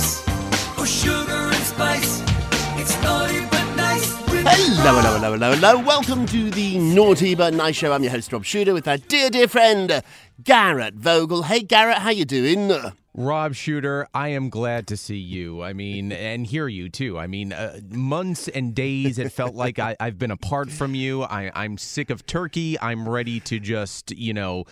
Scandal or sugar and spice. It's naughty but nice. Hello, hello, hello, hello, hello. Welcome to the Naughty But Nice Show. I'm your host, Rob Shuter, with our dear, dear friend, Garrett Vogel. Hey, Garrett, how you doing? Rob Shuter, I am glad to see you. I mean, and hear you too. I mean, uh, months and days it felt like I, I've been apart from you. I, I'm sick of turkey. I'm ready to just, you know,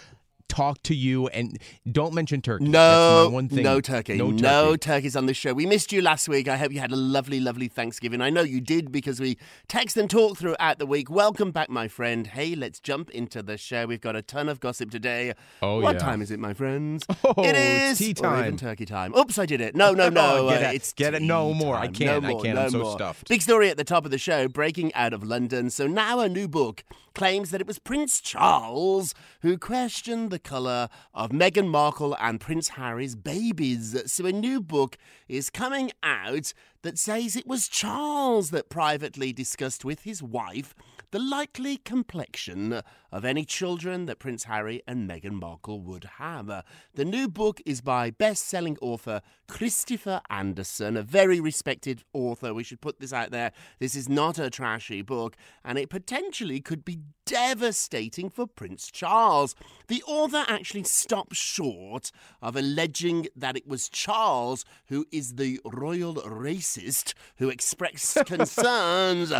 talk to you and don't mention turkey. That's No, my one thing. no turkey. No No, turkey. turkeys on the show. We missed you last week. I hope you had a lovely, lovely Thanksgiving. I know you did because we text and talk throughout the week. Welcome back, my friend. Hey, let's jump into the show. We've got a ton of gossip today. Oh, what yeah. time is it, my friends? Oh, it's is tea Or even turkey time. Oops, I did it. No, no, no. Oh, get uh, it. it's Get it. No more. I can't. No I can't. no I'm so more. stuffed. Big story at the top of the show breaking out of London. So now a new book claims that it was Prince Charles who questioned the colour of Meghan Markle and Prince Harry's babies. So a new book is coming out that says it was Charles that privately discussed with his wife the likely complexion of any children that Prince Harry and Meghan Markle would have. Uh, The new book is by best selling author Christopher Anderson, a very respected author. We should put this out there. This is not a trashy book, and it potentially could be devastating for Prince Charles. The author actually stops short of alleging that it was Charles who is the royal racist who expressed concerns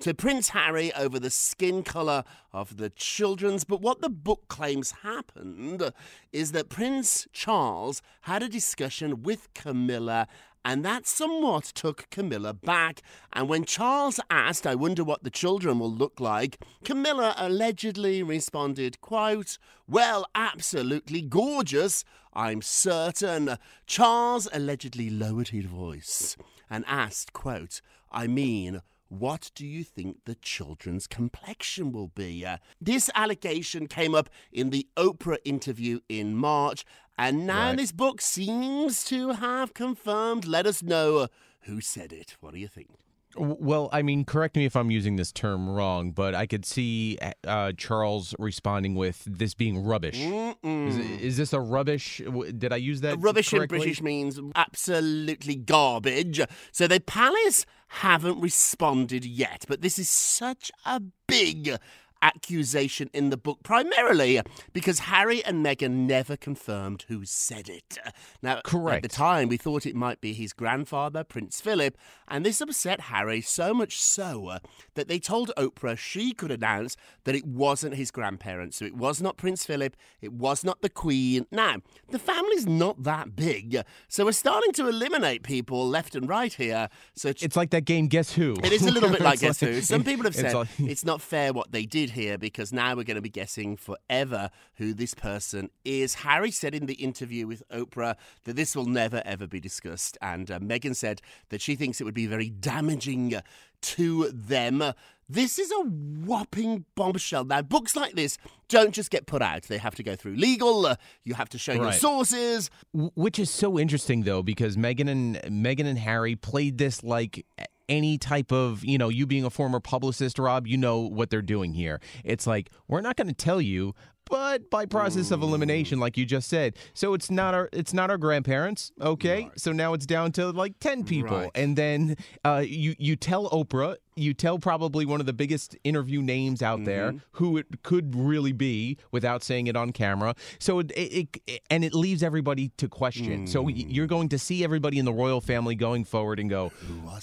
to Prince Harry over the skin colour of the children's. But what the book claims happened is that Prince Charles had a discussion with Camilla and that somewhat took Camilla back. And when Charles asked, I wonder what the children will look like, Camilla allegedly responded, quote, Well, absolutely gorgeous, I'm certain. Charles allegedly lowered his voice and asked, quote, I mean, what do you think the children's complexion will be? Uh, this allegation came up in the Oprah interview in March, and now Right. this book seems to have confirmed. Let us know who said it. What do you think? Well, I mean, correct me if I'm using this term wrong, but I could see uh, Charles responding with this being rubbish. Is, is this a rubbish? Did I use that? Rubbish in? British means absolutely garbage. So the palace haven't responded yet, but this is such a big accusation in the book, primarily because Harry and Meghan never confirmed who said it. Now, at the time, we thought it might be his grandfather, Prince Philip, and this upset Harry so much so uh, that they told Oprah she could announce that it wasn't his grandparents. So it was not Prince Philip, it was not the Queen. Now, the family's not that big, so we're starting to eliminate people left and right here. So It's like that game Guess Who. it is a little bit like It's Guess Who. Some people have it's said like- it's not fair what they did here because now we're going to be guessing forever who this person is. Harry said in the interview with Oprah that this will never ever be discussed, and uh, Meghan said that she thinks it would be very damaging to them. This is a whopping bombshell. Now, books like this don't just get put out; they have to go through legal. Uh, you have to show your sources. Which is so interesting though, because Meghan and Meghan and Harry played this like any type of you know you being a former publicist, Rob, you know what they're doing here. It's like we're not going to tell you, but by process of elimination, like you just said. So it's not our it's not our grandparents, okay? So now it's down to like ten people, Right. and then uh, you you tell Oprah. You tell probably one of the biggest interview names out there mm-hmm. who it could really be without saying it on camera. So it, it, it and it leaves everybody to question. So mm. you're going to see everybody in the royal family going forward and go,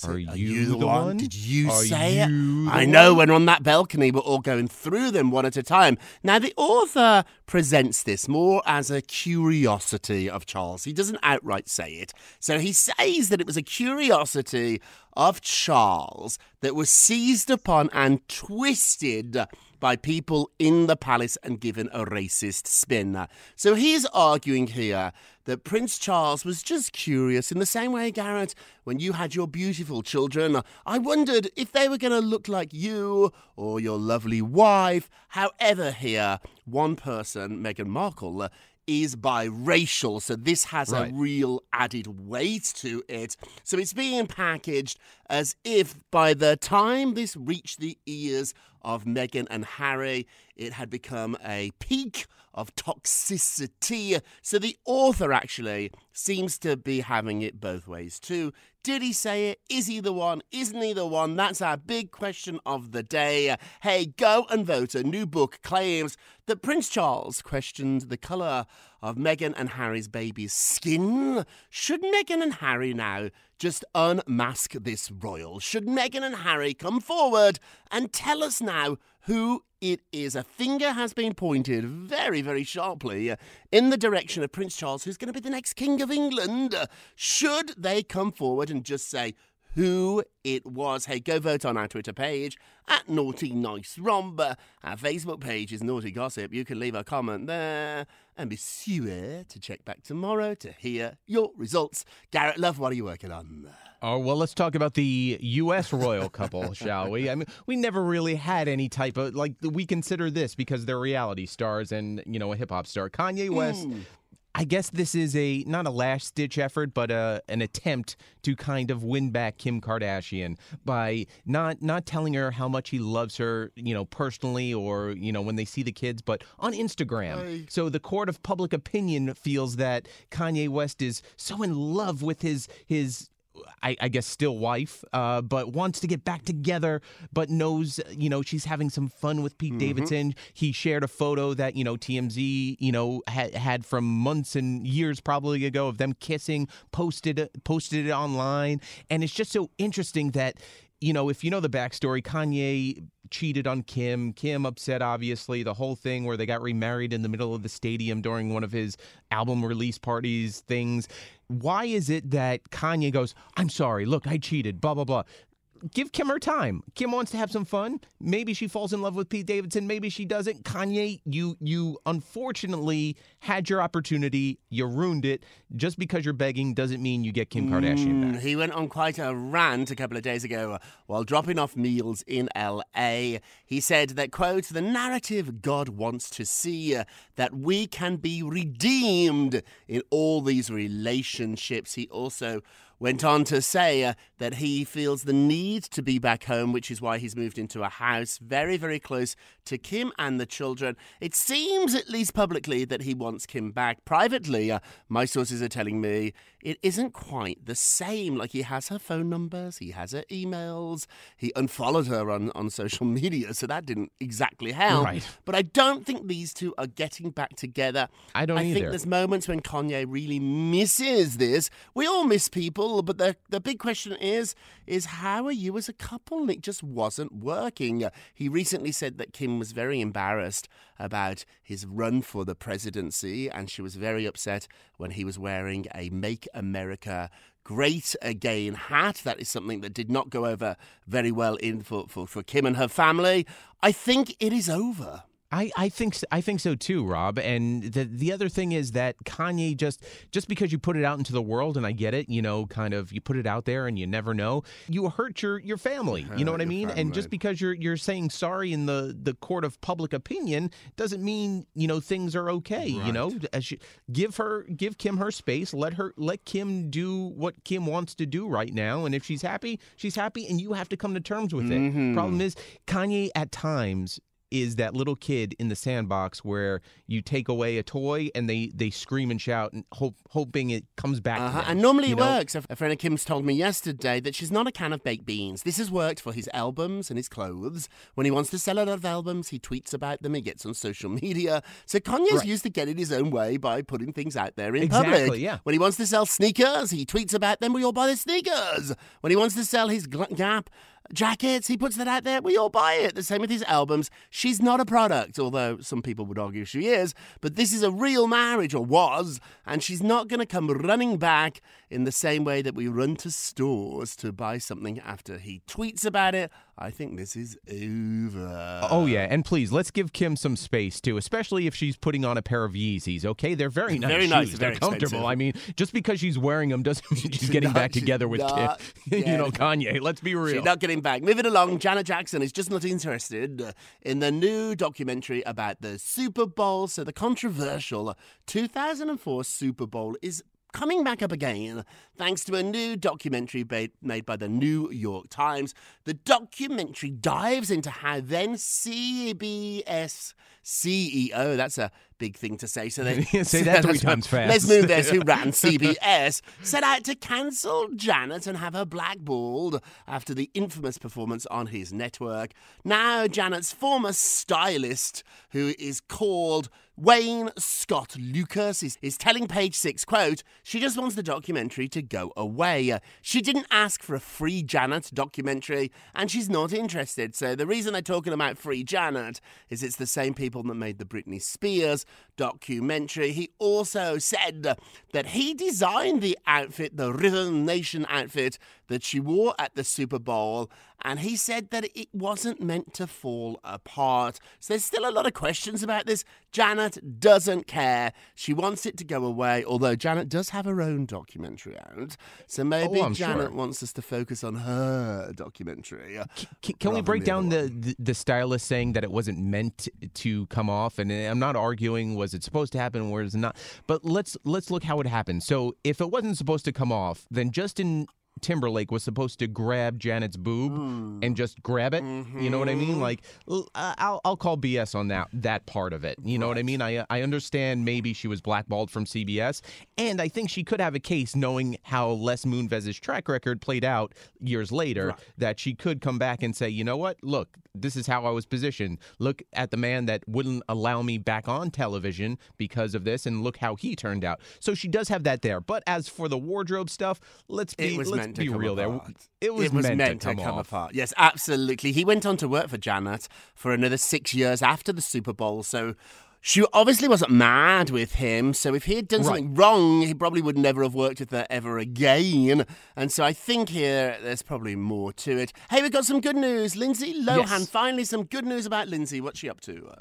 "Are Are you, the one? Did you Are say you it? the I know. When on that balcony, we're all going through them one at a time. Now, the author presents this more as a curiosity of Charles. He doesn't outright say it. So he says that it was a curiosity of Charles that was seized upon and twisted by people in the palace and given a racist spin. So he's arguing here that Prince Charles was just curious in the same way, Garrett, when you had your beautiful children. I wondered if they were going to look like you or your lovely wife. However, here, one person, Meghan Markle, is biracial, so this has Right. a real added weight to it. So it's being packaged as if by the time this reached the ears of Meghan and Harry, it had become a peak of toxicity. So the author actually seems to be having it both ways too. Did he say it? Is he the one? Isn't he the one? That's our big question of the day. Hey, go and vote. A new book claims that Prince Charles questioned the colour of Meghan and Harry's baby's skin. Should Meghan and Harry now just unmask this royal? Should Meghan and Harry come forward and tell us now who it is? A finger has been pointed very, very sharply in the direction of Prince Charles, who's going to be the next King of England. Should they come forward and just say, who it was. Hey, go vote on our Twitter page at Naughty Nice Rob. Uh, Our Facebook page is Naughty Gossip. You can leave a comment there and be sure to check back tomorrow to hear your results. Garrett Love, what are you working on? Oh, well, let's talk about the U.S. royal couple, shall we? I mean, we never really had any type of, like, we consider this because they're reality stars and, you know, a hip hop star. Kanye West. I guess this is a not a last ditch effort, but uh an attempt to kind of win back Kim Kardashian by not not telling her how much he loves her, you know, personally or you know when they see the kids, but on Instagram. So the court of public opinion feels that Kanye West is so in love with his his I, I guess still wife, uh, but wants to get back together, but knows you know she's having some fun with Pete Davidson. He shared a photo that you know TMZ you know had had from months and years probably ago of them kissing, posted it- posted it online, and it's just so interesting that you know if you know the backstory, Kanye cheated on Kim. Kim upset, obviously, the whole thing where they got remarried in the middle of the stadium during one of his album release parties things. Why is it that Kanye goes, I'm sorry, look, I cheated, blah, blah, blah. Give Kim her time. Kim wants to have some fun. Maybe she falls in love with Pete Davidson. Maybe she doesn't. Kanye, you you unfortunately had your opportunity. You ruined it. Just because you're begging doesn't mean you get Kim Kardashian Mm, back. He went on quite a rant a couple of days ago uh, while dropping off meals in LA. He said that, quote, the narrative God wants to see uh, that we can be redeemed in all these relationships. He also went on to say uh, that he feels the need to be back home, which is why he's moved into a house very, very close to Kim and the children. It seems, at least publicly, that he wants Kim back. Privately, uh, my sources are telling me it isn't quite the same. Like he has her phone numbers, he has her emails, he unfollowed her on, on social media, so that didn't exactly help. Right. But I don't think these two are getting back together. I don't I think there's moments when Kanye really misses this. We all miss people, but the the big question is is how are you as a couple? And it just wasn't working. He recently said that Kim was very embarrassed about his run for the presidency, and she was very upset when he was wearing a Make America Great Again hat. That is something that did not go over very well in for, for, for Kim and her family. I think it is over. I, I think s- I think so too, Rob. And the the other thing is that Kanye just just because you put it out into the world, and I get it, you know, kind of you put it out there and you never know, you hurt your your family. You know what I mean? And just because you're you're saying sorry in the the court of public opinion doesn't mean you know things are okay. You know, give her give Kim her space. Let her let Kim do what Kim wants to do right now. And if she's happy, she's happy, and you have to come to terms with it. Mm-hmm. Problem is, Kanye at times is that little kid in the sandbox where you take away a toy and they they scream and shout and hope hoping it comes back. Uh-huh. them, And normally it know? works. A friend of Kim's told me yesterday that she's not a can of baked beans. This has worked for his albums and his clothes. When he wants to sell a lot of albums, he tweets about them, he gets on social media. So Kanye's Right. used to get it his own way by putting things out there in Exactly, public. yeah. When he wants to sell sneakers, he tweets about them, we all buy the sneakers. When he wants to sell his Gla- Gap jackets, he puts that out there, we all buy it. The same with his albums. She's not a product, although some people would argue she is, but this is a real marriage, or was, and she's not going to come running back in the same way that we run to stores to buy something after he tweets about it. I think this is over. Oh yeah, and please let's give Kim some space too, especially if she's putting on a pair of Yeezys. Okay, they're very nice. Very shoes. very they're comfortable. expensive. I mean, just because she's wearing them doesn't mean she's getting not- back together with Kim. you know, Kanye. Let's be real. She's not getting back. Moving along, Janet Jackson is just not interested in the new documentary about the Super Bowl. So the controversial 2004 Super Bowl is coming back up again thanks to a new documentary ba- made by the New York Times. The documentary dives into how then CBS CEO, that's a big thing to say. So they Say that three times fast. Let's move there. Who ran CBS set out to cancel Janet and have her blackballed after the infamous performance on his network. Now, Janet's former stylist, who is called Wayne Scott Lucas, is, is telling Page Six, "quote She just wants the documentary to go away. She didn't ask for a free Janet documentary, and she's not interested. So the reason they're talking about free Janet is it's the same people that made the Britney Spears documentary. He also said that he designed the outfit, the Rhythm Nation outfit that she wore at the Super Bowl, and he said that it wasn't meant to fall apart. So there's still a lot of questions about this. Janet doesn't care. She wants it to go away, although Janet does have her own documentary out. So oh, maybe Oh, Janet sure. wants us to focus on her documentary. Can, can we break than down the the, the the stylist saying that it wasn't meant to come off? And eh, I'm not arguing was it supposed to happen, was it not? But let's let's look how it happened. So if it wasn't supposed to come off, then Justin Timberlake was supposed to grab Janet's boob Hmm. and just grab it. You know what I Mm-hmm. mean? Like uh, I'll I'll call BS on that that part of it. You know what I mean? I I understand maybe she was blackballed from CBS, and I think she could have a case knowing how Les Moonves's track record played out years later that she could come back and say, you know what? Look, this is how I was positioned. Look at the man that wouldn't allow me back on television because of this, and look how he turned out. So she does have that there. But as for the wardrobe stuff, let's be let's meant to be come real apart. there. It was, meant, to come, off. apart. Yes, absolutely. He went on to work for Janet for another six years after the Super Bowl, so she obviously wasn't mad with him. So if he had done Right. something wrong, he probably would never have worked with her ever again. And so I think here there's probably more to it. Hey, we've got some good news. Lindsay Lohan, Yes. finally some good news about Lindsay. What's she up to?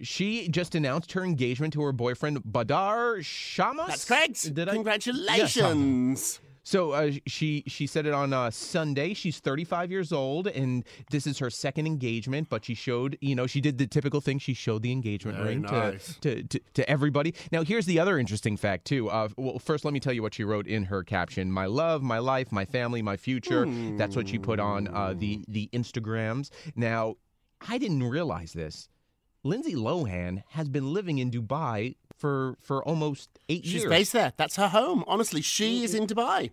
She just announced her engagement to her boyfriend Bader Shammas. That's correct. Did I? Congratulations. So uh, she she said it on uh, Sunday. She's 35 years old, and this is her second engagement. But she showed, you know, she did the typical thing. She showed the engagement Very ring nice. to, to, to to everybody. Now, here's the other interesting fact too. Uh, well, first, let me tell you what she wrote in her caption: "My love, my life, my family, my future." That's what she put on uh, the the Instagrams. Now, I didn't realize this. Lindsay Lohan has been living in Dubai for for almost eight She's years. She's based there. That's her home. Honestly, she is in Dubai.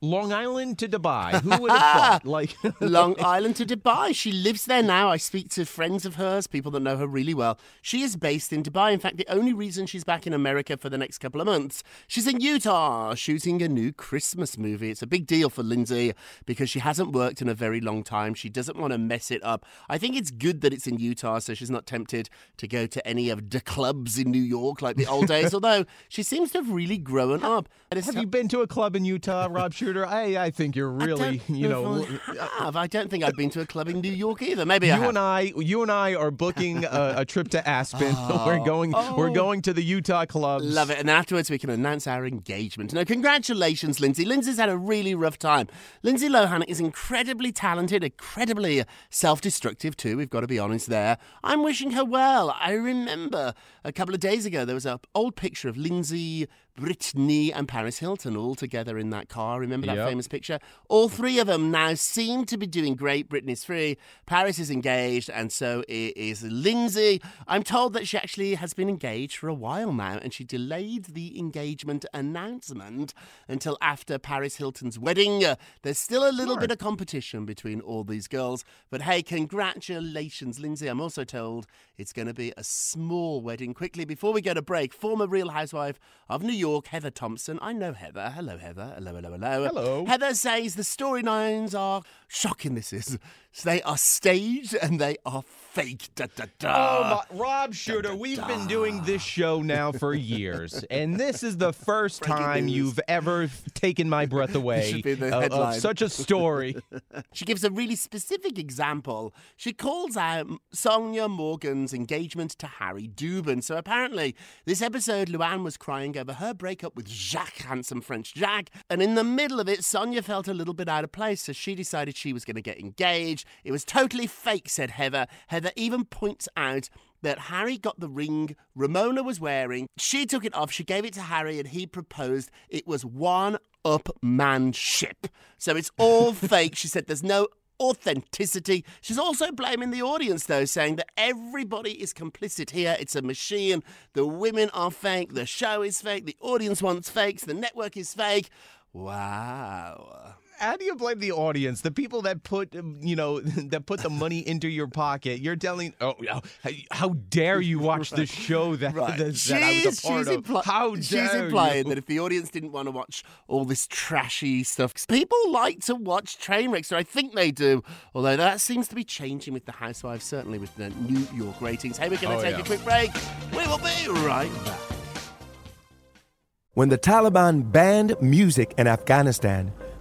Long Island to Dubai. Who would have ah, thought? Like Long Island to Dubai. She lives there now. I speak to friends of hers, people that know her really well. She is based in Dubai. In fact, the only reason she's back in America for the next couple of months, she's in Utah shooting a new Christmas movie. It's a big deal for Lindsay because she hasn't worked in a very long time. She doesn't want to mess it up. I think it's good that it's in Utah so she's not tempted to go to any of the clubs in New York like the old days, although she seems to have really grown up. Have you been to a club in Utah, Rob I, I think you're really, you know. I uh, have. I don't think I've been to a club in New York either. Maybe You I have. and I, you and I are booking a, a trip to Aspen. we're oh. going, we're oh. going to the Utah clubs. Oh. Love it. And afterwards, we can announce our engagement. No, congratulations, Lindsay. Lindsay's had a really rough time. Lindsay Lohan is incredibly talented, incredibly self destructive, too. We've got to be honest there. I'm wishing her well. I remember a couple of days ago, there was an old picture of Lindsay, Britney, and Paris Hilton all together in that car. Remember that Yep. famous picture? All three of them now seem to be doing great. Britney's free, Paris is engaged, and so is Lindsay. I'm told that she actually has been engaged for a while now, and she delayed the engagement announcement until after Paris Hilton's wedding. There's still a little bit of competition between all these girls, but hey, congratulations, Lindsay. I'm also told it's going to be a small wedding. Quickly, before we go to break, former Real Housewife of New York, Heather Thompson. I know Heather. Hello, Heather. Hello, hello, hello. Hello. Heather says the storylines are shocking. This is they are staged and they are fake. Da, da, da. Oh, my, Rob Shuter, we've been doing this show now for years, and this is the first Breaking time news. you've ever taken my breath away should be in the of- of such a story. She gives a really specific example. She calls out Sonja Morgan's engagement to Harry Dubin. So apparently, this episode, Luann was crying over her breakup with Jacques, handsome French Jack. And in the middle of it, Sonja felt a little bit out of place, so she decided she was going to get engaged. It was totally fake, said Heather. Heather even points out that Harry got the ring Ramona was wearing. She took it off, she gave it to Harry, and he proposed. It was one up upmanship. So it's all fake. She said there's no authenticity. She's also blaming the audience, though, saying that everybody is complicit here. It's a machine. The women are fake. The show is fake. The audience wants fakes. The network is fake. Wow. How do you blame the audience? The people that put, um, you know, that put the money into your pocket. You're telling, oh, how, how dare you watch the show that, Right. that, that I was a part she's of? impli- how she's implying you? that if the audience didn't want to watch all this trashy stuff, people like to watch train wrecks, or I think they do. Although that seems to be changing with the Housewives, certainly with the New York ratings. Hey, we're going to Oh, take yeah. a quick break. We will be right back. When the Taliban banned music in Afghanistan,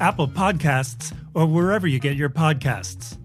Apple Podcasts, or wherever you get your podcasts.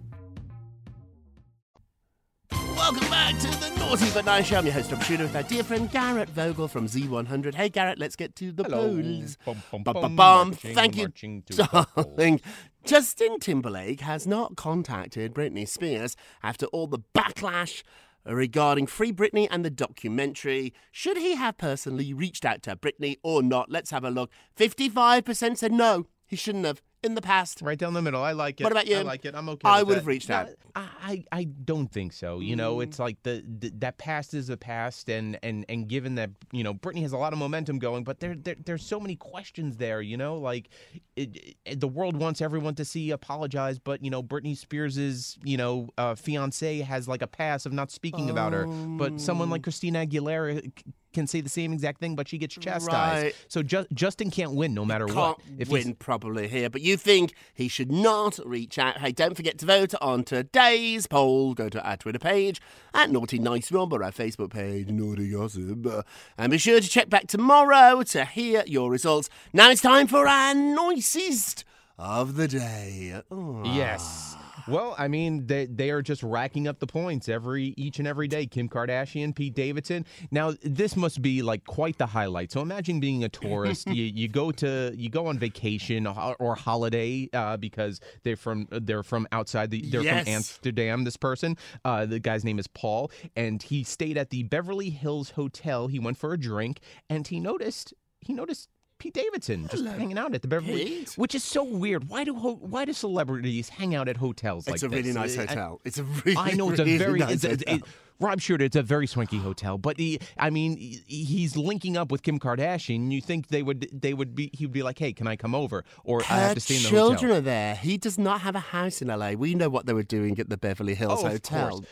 Welcome back to the Naughty But Nice Show. I'm your host, Rob Shuter, with our dear friend Garrett Vogel from Z100. Hey, Garrett, let's get to the Hello. polls. Bum, bum, Bum, bum, bum, bum. marching, Thank you, marching to darling. Justin Timberlake has not contacted Britney Spears after all the backlash regarding Free Britney and the documentary. Should he have personally reached out to Britney or not? Let's have a look. 55% said no, he shouldn't have in the past. Right down the middle. I like it. What about you? I like it. I'm okay. I would have reached out. I, I don't think so. You know, it's like the, the that past is a past, and and and given that you know Britney has a lot of momentum going, but there, there there's so many questions there. You know, like it, it- the world wants everyone to see apologize, but you know Britney Spears's you know uh, fiance has like a pass of not speaking about her, but someone like Christina Aguilera. Can say the same exact thing, but she gets chastised. Right. So ju- Justin can't win no matter Can't what. If he's- win probably here, but you think he should not reach out. Hey, don't forget to vote on today's poll. Go to our Twitter page at Naughty Nice Rob or our Facebook page, Naughty Gossip. And be sure to check back tomorrow to hear your results. Now it's time for our nicest of the day. Oh. Yes. Well, I mean, they they are just racking up the points every each and every day. Kim Kardashian, Pete Davidson. Now, this must be like quite the highlight. So imagine being a tourist. you, you go to you go on vacation or, or holiday uh, because they're from they're from outside the they're Yes. from Amsterdam. This person, uh, the guy's name is Paul, and he stayed at the Beverly Hills Hotel. He went for a drink, and he noticed he noticed. Pete Davidson just hanging out at the Beverly, Pete. which is so weird. Why do ho- why do celebrities hang out at hotels like It's a this? really nice I- hotel. It's a really, I know it's really a very nice it's, hotel. it, Rob Shuter. It's a very swanky hotel, but he, I mean, he's linking up with Kim Kardashian. You think they would they would be he would be like, hey, can I come over? Or I Her have to stay in the children hotel. are there. He does not have a house in LA. We know what they were doing at the Beverly Hills Oh, Hotel.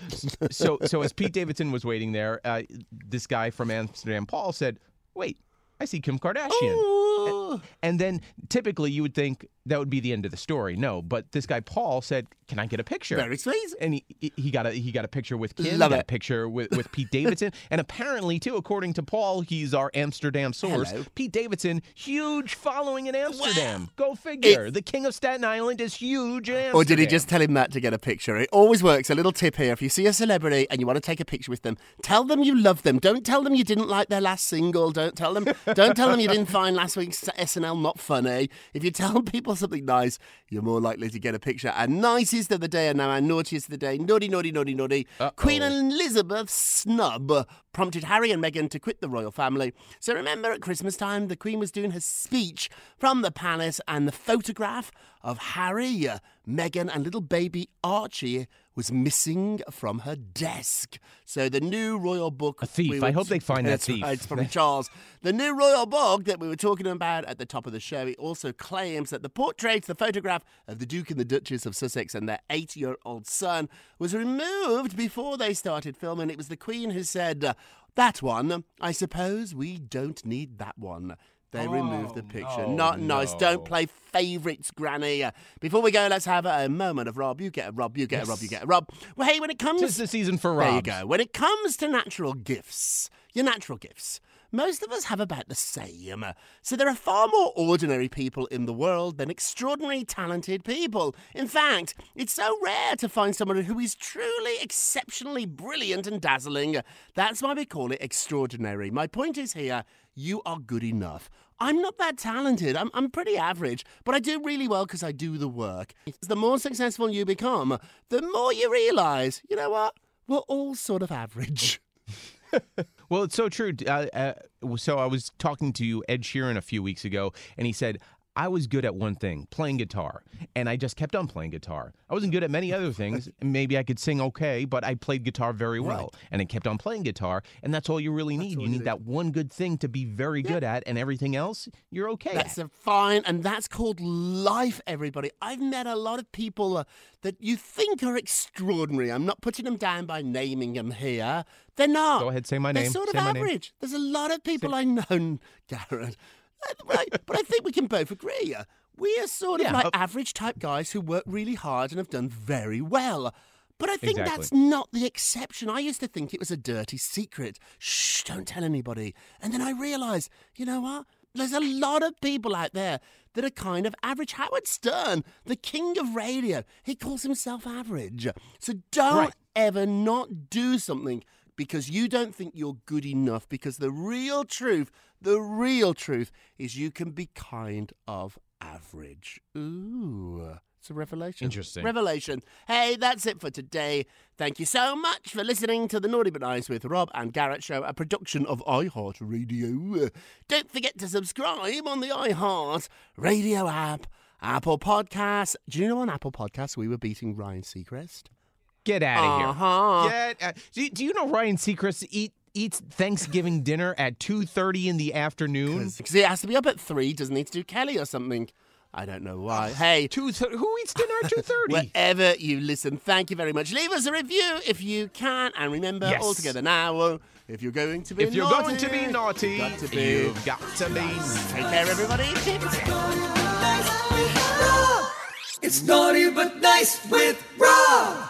so so as Pete Davidson was waiting there, uh, this guy from Amsterdam, Paul said, "Wait, I see Kim Kardashian." Ooh. And then typically you would think, that would be the end of the story. No, but this guy Paul said, "Can I get a picture?" Very sweet. And he he got a he got a picture with Kim, Love got a it. picture with, with Pete Davidson, and apparently too, according to Paul, he's our Amsterdam source. Hello. Pete Davidson, huge following in Amsterdam. Go figure. the king of Staten Island is huge in Amsterdam. Or did he just tell him that to get a picture? It always works. A little tip here. If you see a celebrity and you want to take a picture with them, tell them you love them. Don't tell them you didn't like their last single. Don't tell them don't tell them you didn't find last week's SNL not funny. If you tell people something nice, you're more likely to get a picture. And nicest of the day and now our naughtiest of the day. Naughty, naughty, naughty, naughty. Queen Elizabeth snub prompted Harry and Meghan to quit the royal family. So remember at Christmas time, the Queen was doing her speech from the palace, and the photograph of Harry, uh, Meghan, and little baby Archie was missing from her desk. So the new royal book. A thief. I hope they find that thief. Right, it's from Charles. The new royal book that we were talking about at the top of the show. It also claims that the portrait, the photograph of the Duke and the Duchess of Sussex and their eight-year-old son was removed before they started filming. It was the Queen who said, uh, "That one. I suppose we don't need that one." They removed the oh, picture. no, Not nice. no. Don't play favourites, Granny. Before we go, let's have a, moment of Rob. You get a Rob. You get a Rob. You get a Rob. Well, hey, when it comes, Tis the season for Rob. there you go. When it comes to natural gifts, your natural gifts, most of us have about the same. So there are far more ordinary people in the world than extraordinary talented people. In fact, it's so rare to find someone who is truly exceptionally brilliant and dazzling. That's why we call it extraordinary. My point is here, you are good enough. I'm not that talented. I'm, I'm pretty average, but I do really well because I do the work. The more successful you become, the more you realize, you know what? We're all sort of average. Well, it's so true. Uh, uh, so I was talking to Ed Sheeran a few weeks ago, and he said, I was good at one thing, playing guitar, and I just kept on playing guitar. I wasn't good at many other things. Maybe I could sing okay, but I played guitar very well, and I kept on playing guitar, and that's all you really need. You need that one good thing to be very good at, and everything else you're okay That's fine, and that's called life, everybody. I've met a lot of people uh, that you think are extraordinary. I'm not putting them down by naming them here. They're not. Go ahead, say my name. They're sort of Say average. There's a lot of people I know, Garrett. But I, but I think we can both agree. uh, We are sort of Yeah, like uh, average type guys who work really hard and have done very well. But I think Exactly. that's not the exception. I used to think it was a dirty secret. Shh, don't tell anybody. And then I realised, you know what? There's a lot of people out there that are kind of average. Howard Stern, the king of radio, he calls himself average. So don't Right. ever not do something because you don't think you're good enough. Because the real truth, the real truth is you can be kind of average. Ooh. It's a revelation. Interesting. Revelation. Hey, that's it for today. Thank you so much for listening to the Naughty But Nice with Rob and Garrett show, a production of iHeartRadio. Don't forget to subscribe on the iHeart Radio app, Apple Podcasts. Do you know on Apple Podcasts we were beating Ryan Seacrest? Get out of Uh-huh. here. Get. out- do, do you know Ryan Seacrest eat eats Thanksgiving dinner at two thirty in the afternoon? Because he has to be up at three, doesn't need to do Kelly or something? I don't know why. Hey, Two thir- who eats dinner at two thirty? wherever you listen, thank you very much. Leave us a review if you can. And remember, Yes. all together now, if you're going to be If you're naughty, going to be naughty, you've got to be. you've got to be. Take care, everybody. It's naughty but nice with Rob.